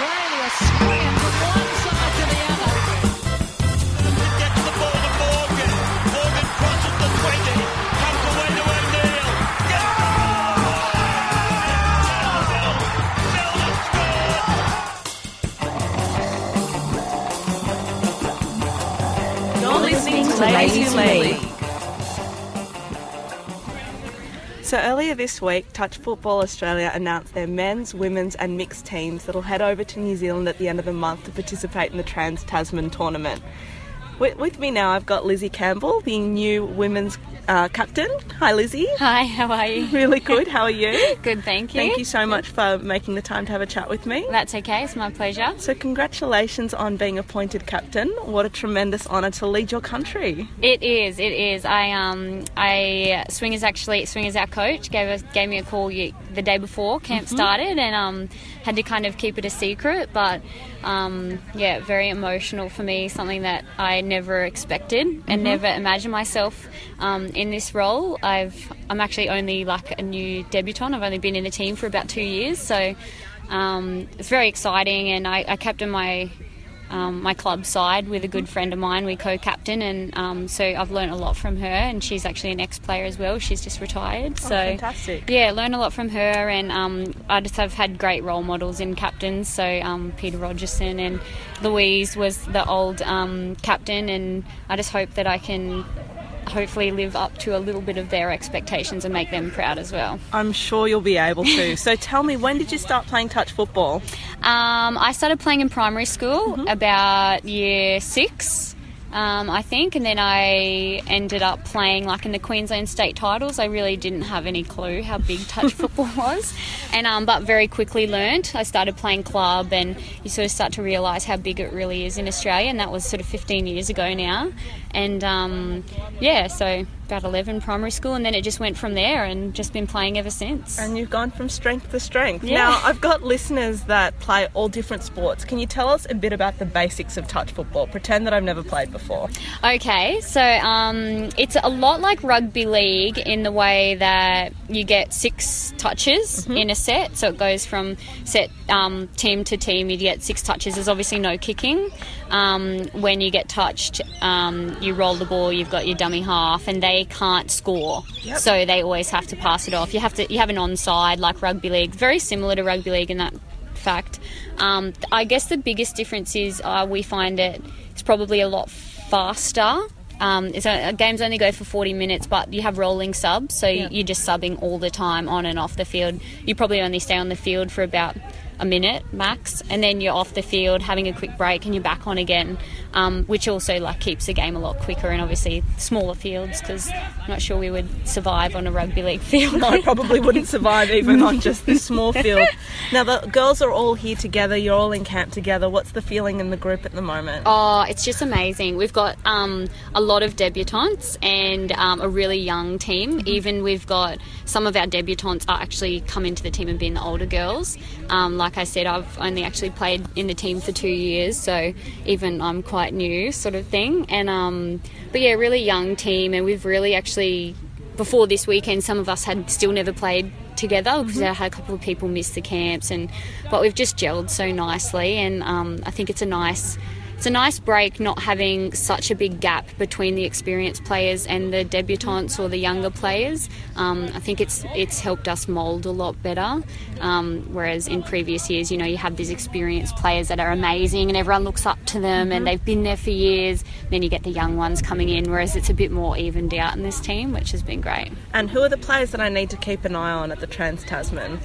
Australia swinging So earlier this week, Touch Football Australia announced their men's, women's, and mixed teams that'll head over to New Zealand at the end of the month to participate in the Trans Tasman tournament. With, with me now, I've got Lizzie Campbell, the new women's uh, captain. Hi, Lizzie. Hi, how are you? Really good. How are you? Good, thank you. Thank you so much for making the time to have a chat with me. That's okay, it's my pleasure. So, congratulations on being appointed captain. What a tremendous honour to lead your country. It is, it is. I um I Swingers actually Swingers our coach gave us gave me a call the day before camp started and um had to kind of keep it a secret, but um yeah, very emotional for me, something that I never expected and never imagined myself um, in this role. I've I'm actually only like a new debutant. I've only been in the team for about two years, so um, it's very exciting. And I, I in my um, my club side with a good friend of mine. We co-captain, and um, so I've learned a lot from her. And she's actually an ex-player as well. She's just retired. So fantastic. Yeah, learned a lot from her, and um, I just have had great role models in captains. So um, Peter Rogerson and Louise was the old um, captain, and I just hope that I can. Hopefully, live up to a little bit of their expectations and make them proud as well. I'm sure you'll be able to. so, tell me, when did you start playing touch football? Um, I started playing in primary school Mm-hmm. about year six, um, I think, and then I ended up playing like in the Queensland state titles. I really didn't have any clue how big touch football was, and um, but very quickly learnt. I started playing club, and you sort of start to realise how big it really is in Australia, and that was sort of 15 years ago now. And um, yeah, so about 11 primary school, and then it just went from there, and just been playing ever since. And you've gone from strength to strength. Yeah. Now, I've got listeners that play all different sports. Can you tell us a bit about the basics of touch football? Pretend that I've never played before. Okay, so um, it's a lot like rugby league in the way that you get six touches in a set. So it goes from set um, team to team. You get six touches. There's obviously no kicking. Um, when you get touched, um, you roll the ball. You've got your dummy half, and they can't score. Yep. So they always have to pass it off. You have to. You have an onside like rugby league. Very similar to rugby league in that fact. Um, I guess the biggest difference is uh, we find it it's probably a lot faster. Um, it's a, games only go for 40 minutes, but you have rolling subs, so Yeah. you're just subbing all the time on and off the field. You probably only stay on the field for about a minute max, and then you're off the field having a quick break, and you're back on again, um, which also like keeps the game a lot quicker and obviously smaller fields because I'm not sure we would survive on a rugby league field. I probably wouldn't survive even on just this small field. Now, the girls are all here together. You're all in camp together. What's the feeling in the group at the moment? Oh, it's just amazing. We've got um, a lot of debutantes and um, a really young team. Even we've got some of our debutantes are actually come into the team and been the older girls. Um, like I said, I've only actually played in the team for two years, so even I'm quite new, sort of thing. And um, but yeah, really young team, and we've really actually before this weekend, some of us had still never played together because I had a couple of people miss the camps, and but we've just gelled so nicely, and um, I think it's a nice. It's a nice break not having such a big gap between the experienced players and the debutantes or the younger players. Um, I think it's it's helped us mould a lot better. Um, whereas in previous years, you know, you have these experienced players that are amazing and everyone looks up to them and they've been there for years. Then you get the young ones coming in, whereas it's a bit more evened out in this team, which has been great. And who are the players that I need to keep an eye on at the Trans Tasman?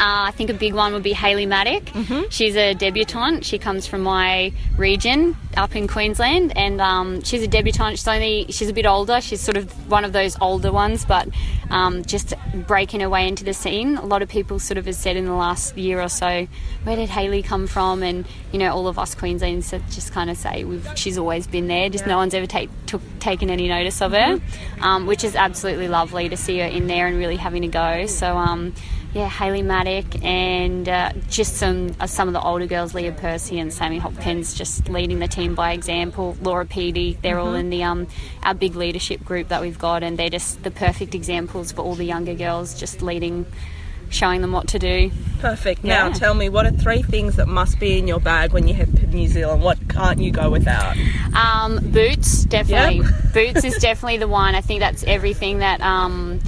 Uh, I think a big one would be Hayley Maddock. She's a debutante. She comes from my region up in Queensland, and um, she's a debutante. She's only she's a bit older. She's sort of one of those older ones, but um, just breaking her way into the scene. A lot of people sort of have said in the last year or so, where did Hayley come from? And you know, all of us Queenslanders just kind of say we've she's always been there. Just no one's ever take, took, taken any notice of her, um, which is absolutely lovely to see her in there and really having a go. So. Yeah, Hayley Maddock and uh, just some uh, some of the older girls, Leah Percy and Sammy Hopkins, just leading the team by example. Laura Peaty, they're all in the um, our big leadership group that we've got, and they're just the perfect examples for all the younger girls, just leading showing them what to do. Perfect. Now tell me, what are three things that must be in your bag when you head to New Zealand? What can't you go without? Um, boots, definitely. Yep. boots is definitely the one. I think that's everything that um,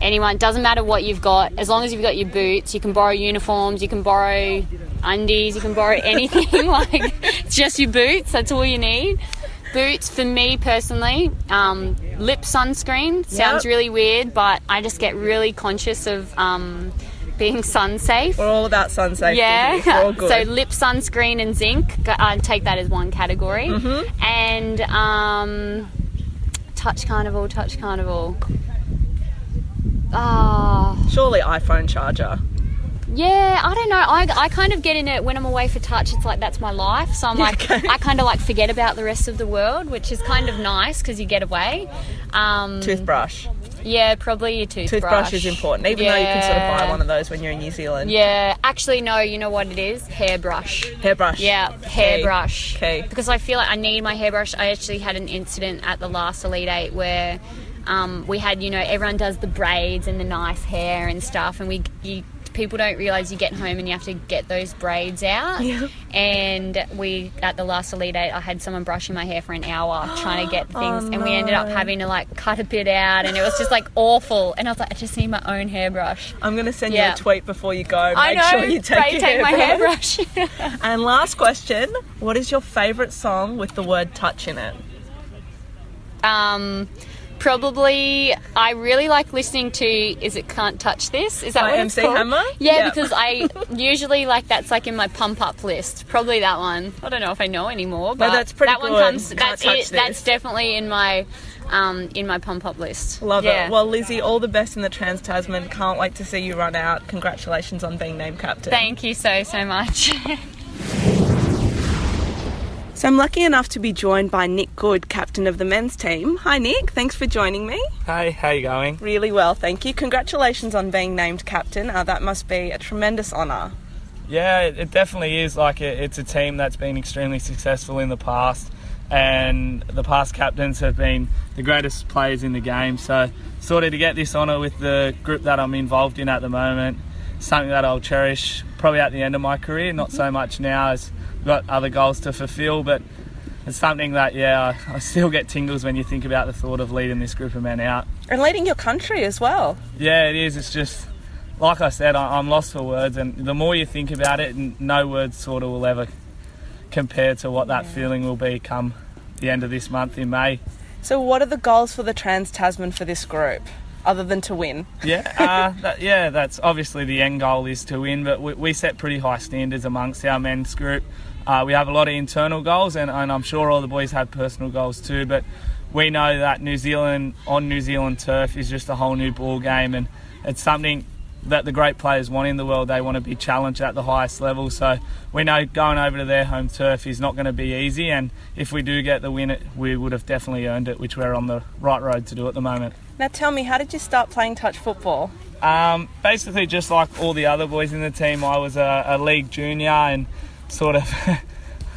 anyone. Doesn't matter what you've got, as long as you've got your boots. You can borrow uniforms. You can borrow undies. You can borrow anything. like it's just your boots. That's all you need. Boots for me personally. Um, lip sunscreen sounds Yep. really weird, but I just get really conscious of um, being sun safe. We're all about sun safety. Yeah. here. We're all good. So lip sunscreen and zinc. I take that as one category. Mm-hmm. And um, touch carnival, touch carnival. Ah, Surely iPhone charger. yeah. I don't know. I, I kind of get in it when I'm away for touch. It's like that's my life. So I'm like Okay. I kind of like forget about the rest of the world, which is kind of nice because you get away. Um, Toothbrush. yeah, probably your toothbrush. Toothbrush is important, even though you can sort of buy one of those when you're in New Zealand. Yeah, actually, no. You know what it is? Hairbrush. Hairbrush. Yeah, hairbrush. Okay. Because I feel like I need my hairbrush. I actually had an incident at the last Elite Eight where um, we had, you know, everyone does the braids and the nice hair and stuff, and we you, people don't realize you get home and you have to get those braids out. Yeah. And we at the last Elite Eight, I had someone brushing my hair for an hour trying to get Oh, things, and we ended up having to like cut a bit out, and it was just like awful. And I was like, I just need my own hairbrush. I'm going to send Yeah. you a tweet before you go. Make I know. sure you take, your take my hairbrush. And last question What is your favourite song with the word touch in it? Um, probably, I really like listening to "Is It Can't Touch This." Is that By what it's MC called? Hammer? Yeah, Yeah. because I usually like that's like in my pump up list. Probably that one. I don't know if I know anymore, but that's pretty that one good. comes. Can't That's it. this. That's definitely in my um, in my pump up list. Love yeah. it. Well, Lizzie, all the best in the Trans Tasman. Can't wait to see you run out. Congratulations on being named captain. Thank you so so much. So I'm lucky enough to be joined by Nick Good, captain of the men's team. Hi, Nick. Thanks for joining me. Hey, how you going? Really well, thank you. Congratulations on being named captain. Uh, that must be a tremendous honour. Yeah, it, it definitely is. Like it, it's a team that's been extremely successful in the past, and the past captains have been the greatest players in the game. So, sort of to get this honour with the group that I'm involved in at the moment, something that I'll cherish probably at the end of my career. Not so much now as got other goals to fulfil, but it's something that yeah, I, I still get tingles when you think about the thought of leading this group of men out. And leading your country as well. Yeah, it is. It's just like I said, I- I'm lost for words, and the more you think about it, no words sort of will ever compare to what that feeling will be come the end of this month in May. So, what are the goals for the Trans Tasman for this group, other than to win? Yeah, uh, that, yeah, that's obviously the end goal is to win, but we, we set pretty high standards amongst our men's group. Uh, we have a lot of internal goals, and, and I'm sure all the boys have personal goals too. But we know that New Zealand on New Zealand turf is just a whole new ball game, and it's something that the great players want in the world. They want to be challenged at the highest level. So we know going over to their home turf is not going to be easy, and if we do get the win, it we would have definitely earned it, which we're on the right road to do at the moment. Now, tell me, how did you start playing touch football? Um, basically, just like all the other boys in the team, I was a, a league junior and sort of.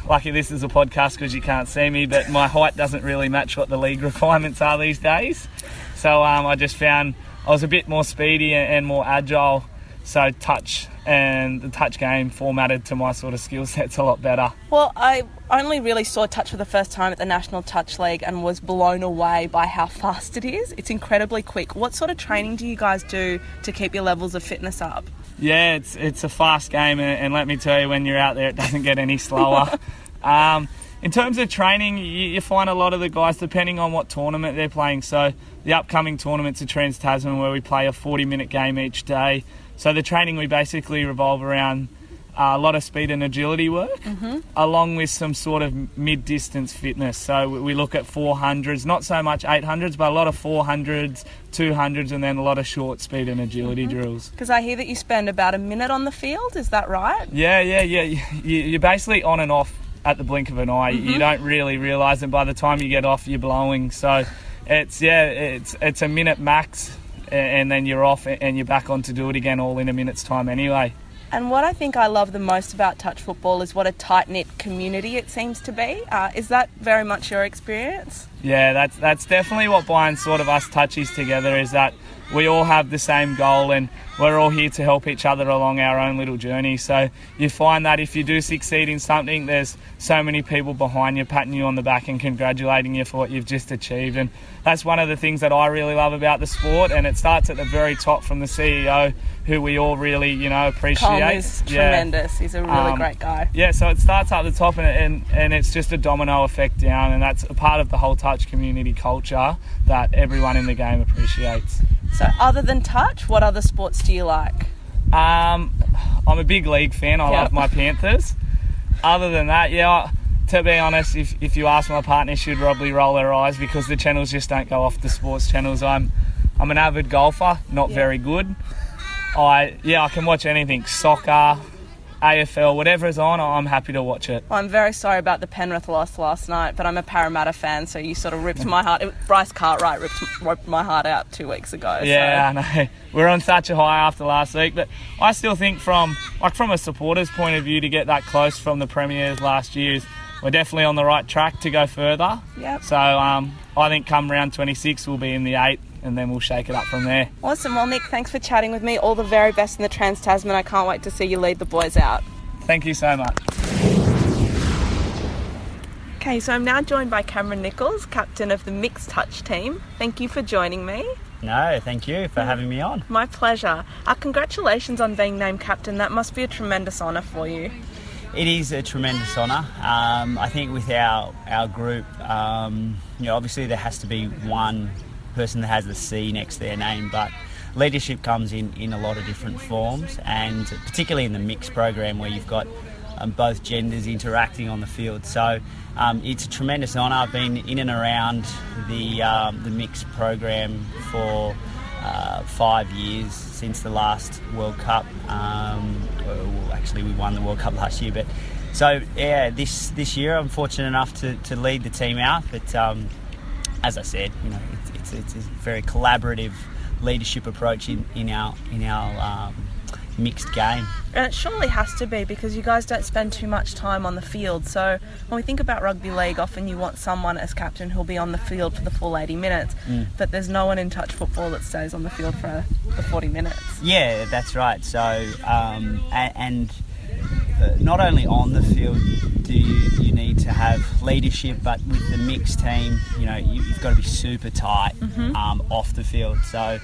Lucky this is a podcast because you can't see me, but my height doesn't really match what the league requirements are these days. So um, I just found I was a bit more speedy and, more agile. So touch and the touch game formatted to my sort of skill sets a lot better. Well, I only really saw touch for the first time at the National Touch League and was blown away by how fast it is. It's incredibly quick. What sort of training do you guys do to keep your levels of fitness up? Yeah, it's it's a fast game, and, and let me tell you, when you're out there, it doesn't get any slower. um, in terms of training, you, you find a lot of the guys, depending on what tournament they're playing. So the upcoming tournaments are Trans Tasman, where we play a 40-minute game each day. So the training we basically revolve around uh, a lot of speed and agility work, along with some sort of mid-distance fitness. So we, we look at 400s, not so much 800s, but a lot of 400s, 200s, and then a lot of short speed and agility drills. Because I hear that you spend about a minute on the field, is that right? Yeah, yeah, yeah. You, you're basically on and off at the blink of an eye. You don't really realise, and by the time you get off, you're blowing. So it's yeah, it's it's a minute max, and then you're off, and you're back on to do it again, all in a minute's time anyway. And what I think I love the most about touch football is what a tight knit community it seems to be. Uh, is that very much your experience? Yeah, that's that's definitely what binds sort of us touchies together is that we all have the same goal and we're all here to help each other along our own little journey. So you find that if you do succeed in something, there's so many people behind you patting you on the back and congratulating you for what you've just achieved. And that's one of the things that I really love about the sport. And it starts at the very top from the CEO, who we all really, you know, appreciate. Colm is Yeah. tremendous. He's a really Um, great guy. Yeah, so it starts at the top and, and, and it's just a domino effect down, and that's a part of the whole touch community culture that everyone in the game appreciates. So, other than touch, what other sports do you like? Um, I'm a big league fan. I Yeah. love my Panthers. Other than that, yeah, to be honest, if, if you ask my partner, she'd probably roll her eyes because the channels just don't go off the sports channels. I'm I'm an avid golfer, not very good. I yeah, I can watch anything, soccer, AFL, whatever's on. I'm happy to watch it. I'm very sorry about the Penrith loss last night, but I'm a Parramatta fan, so you sort of ripped my heart. It, Bryce Cartwright ripped, ripped my heart out two weeks ago. Yeah, so. I know. We're on such a high after last week, but I still think from like from a supporter's point of view to get that close from the premiers last year, is- we're definitely on the right track to go further. Yep. So um, I think come round 26 we'll be in the eight, and then we'll shake it up from there. Awesome. Well, Nick, thanks for chatting with me. All the very best in the Trans Tasman. I can't wait to see you lead the boys out. Thank you so much. Okay, so I'm now joined by Cameron Nicholls, captain of the mixed touch team. Thank you for joining me. No, thank you for having me on. My pleasure. Uh, congratulations on being named captain. That must be a tremendous honour for you. It is a tremendous honour. Um, I think with our our group, um, you know, obviously there has to be one person that has the C next to their name, but leadership comes in in a lot of different forms, and particularly in the mixed program where you've got um, both genders interacting on the field. So um, it's a tremendous honour. I've been in and around the um, the mixed program for uh, five years since the last World Cup. Um, well, actually, we won the World Cup last year, but so yeah, this this year I'm fortunate enough to, to lead the team out. But um, as I said, you know, it's, it's, a very collaborative leadership approach in, in our in our um, mixed game. And it surely has to be because you guys don't spend too much time on the field. So when we think about rugby league, often you want someone as captain who'll be on the field for the full 80 minutes, but there's no one in touch football that stays on the field for the 40 minutes. Yeah, that's right. So, um, and, and uh, not only on the field do you, you need to have leadership, but with the mixed team, you know, you, you've got to be super tight um, off the field. So,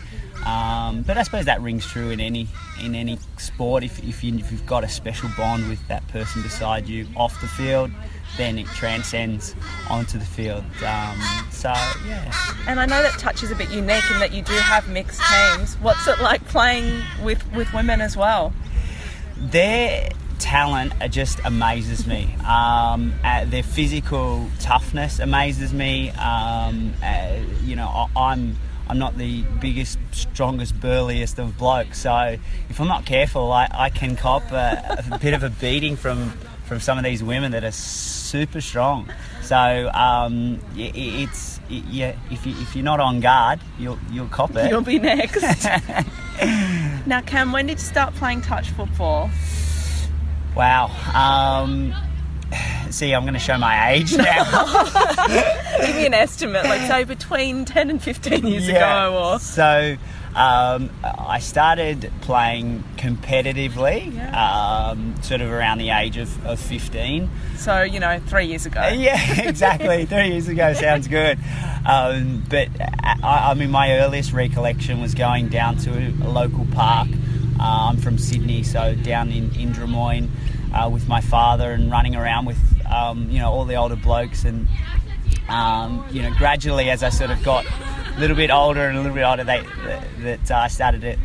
um, but I suppose that rings true in any in any sport. If, if, you, if you've got a special bond with that person beside you off the field, then it transcends onto the field. Um, so, yeah. And I know that touch is a bit unique in that you do have mixed teams. What's it like playing with, with women as well? their talent just amazes me. Um, uh, their physical toughness amazes me. Um, uh, you know, I, I'm I'm not the biggest, strongest, burliest of blokes, so if I'm not careful, I, I can cop a, a bit of a beating from from some of these women that are super strong. So um, i- i- it's i- yeah, if you if you're not on guard, you'll you'll cop it. You'll be next. now, Cam, when did you start playing touch football? Wow. Um, see, I'm going to show my age now. Give me an estimate, like say between 10 and 15 years ago, or So um, I started playing competitively, um, sort of around the age of, of 15. so, you know, three years ago. Yeah, exactly. Three years ago sounds good. Um, but I, I mean, my earliest recollection was going down to a local park. Uh, I'm from Sydney, so down in, in Drummoyne uh, with my father and running around with, um, you know, all the older blokes. And, um, you know, gradually as I sort of got a little bit older and a little bit older, they, that uh, I started to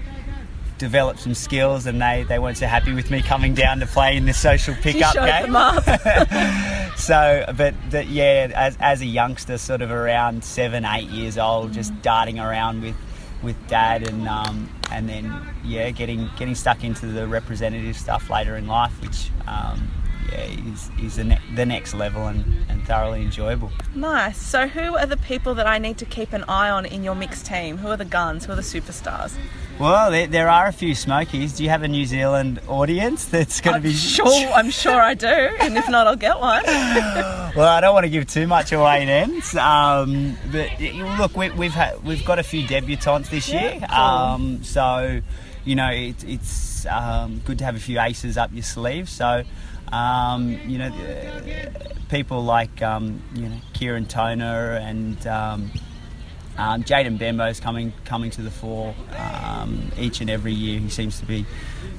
develop some skills and they, they weren't so happy with me coming down to play in the social pickup game so but that yeah as, as a youngster sort of around seven eight years old just darting around with with dad and um, and then yeah getting getting stuck into the representative stuff later in life which um, yeah, is, is the, ne- the next level and, and thoroughly enjoyable. Nice. So, who are the people that I need to keep an eye on in your mixed team? Who are the guns? Who are the superstars? Well, there, there are a few Smokies. Do you have a New Zealand audience that's going to be Sure, I'm sure I do, and if not, I'll get one. Well, I don't want to give too much away then. Um, but look, we, we've had, we've got a few debutantes this year, cool. um, so you know it, it's um, good to have a few aces up your sleeve. So um, you know people like um, you know Kieran Toner and. Um, um, Jaden Bembo is coming coming to the fore um, each and every year. He seems to be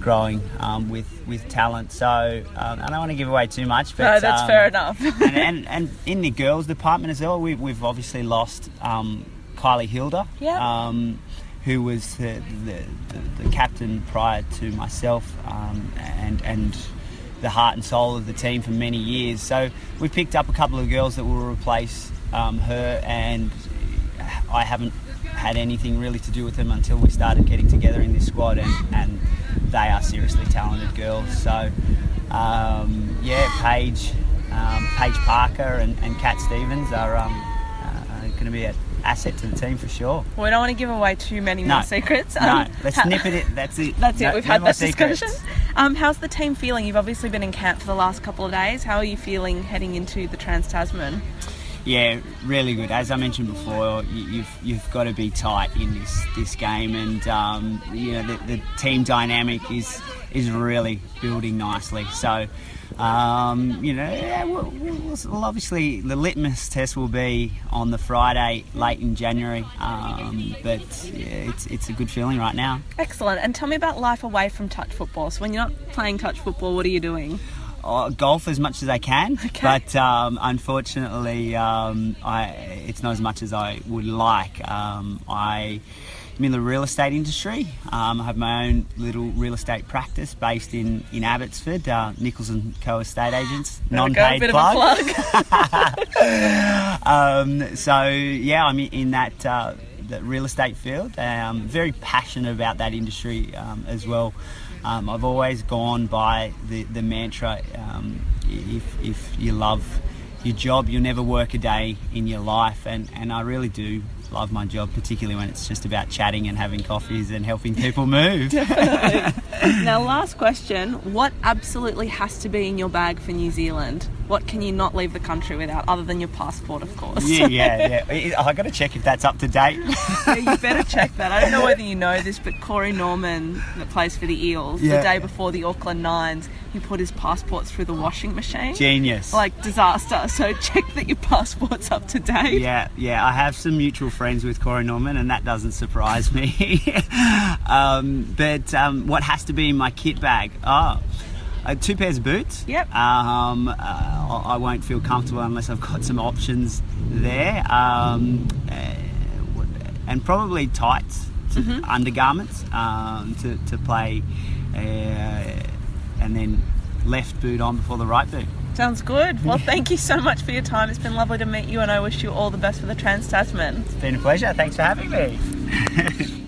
growing um, with with talent. So um, I don't want to give away too much, but No, that's um, fair enough. and, and, and in the girls department as well, we, we've obviously lost um, Kylie Hilder, Yeah. um, who was the, the, the, the captain prior to myself, um, and and the heart and soul of the team for many years. So we picked up a couple of girls that will replace um, her, and I haven't had anything really to do with them until we started getting together in this squad, and, and they are seriously talented girls. So um, yeah, Paige, um, Paige Parker, and, and Kat Stevens are um, uh, going to be an asset to the team for sure. we don't want to give away too many No. more secrets. No, Um, let's nip it. That's it. That's No- it. We've no had that discussion. Um, how's the team feeling? You've obviously been in camp for the last couple of days. How are you feeling heading into the Trans Tasman? Yeah, really good. As I mentioned before, you, you've you've got to be tight in this this game, and um, you know the, the team dynamic is is really building nicely. So, um, you know, yeah, we'll, we'll, we'll obviously the litmus test will be on the Friday late in January, um, but yeah, it's it's a good feeling right now. Excellent. And tell me about life away from touch football. So when you're not playing touch football, what are you doing? uh, golf as much as I can, but um, unfortunately, um, I, it's not as much as I would like. Um, I am in the real estate industry. Um, I have my own little real estate practice based in, in Abbotsford, uh, Nicholls and Co. Estate Agents, go, non-paid plug. plug. Um, so yeah, I'm in- in that, uh, that real estate field. I'm very passionate about that industry um, as well. Um, I've always gone by the, the mantra: um, if if you love your job, you'll never work a day in your life, and, and I really do love my job, particularly when it's just about chatting and having coffees and helping people move. now, last question. What absolutely has to be in your bag for New Zealand? What can you not leave the country without, other than your passport, of course? yeah, yeah, yeah. I got to check if that's up to date. Yeah, you better check that. I don't know whether you know this, but Corey Norman, that plays for the Eels, Yeah. the day before the Auckland Nines, he put his passport through the washing machine. Genius. Like disaster. So check that your passport's up to date. Yeah, yeah. I have some mutual friends with Corey Norman, and that doesn't surprise me. um, but um, what has to be in my kit bag? Oh, uh, two pairs of boots. Yep. Um, uh, I I won't feel comfortable unless I've got some options there. Um, uh, and probably tights, to, Mm-hmm. undergarments um, to, to play, uh, and then left boot on before the right boot. Sounds good. Well, thank you so much for your time. It's been lovely to meet you, and I wish you all the best for the Trans Tasman. It's been a pleasure. Thanks for having me.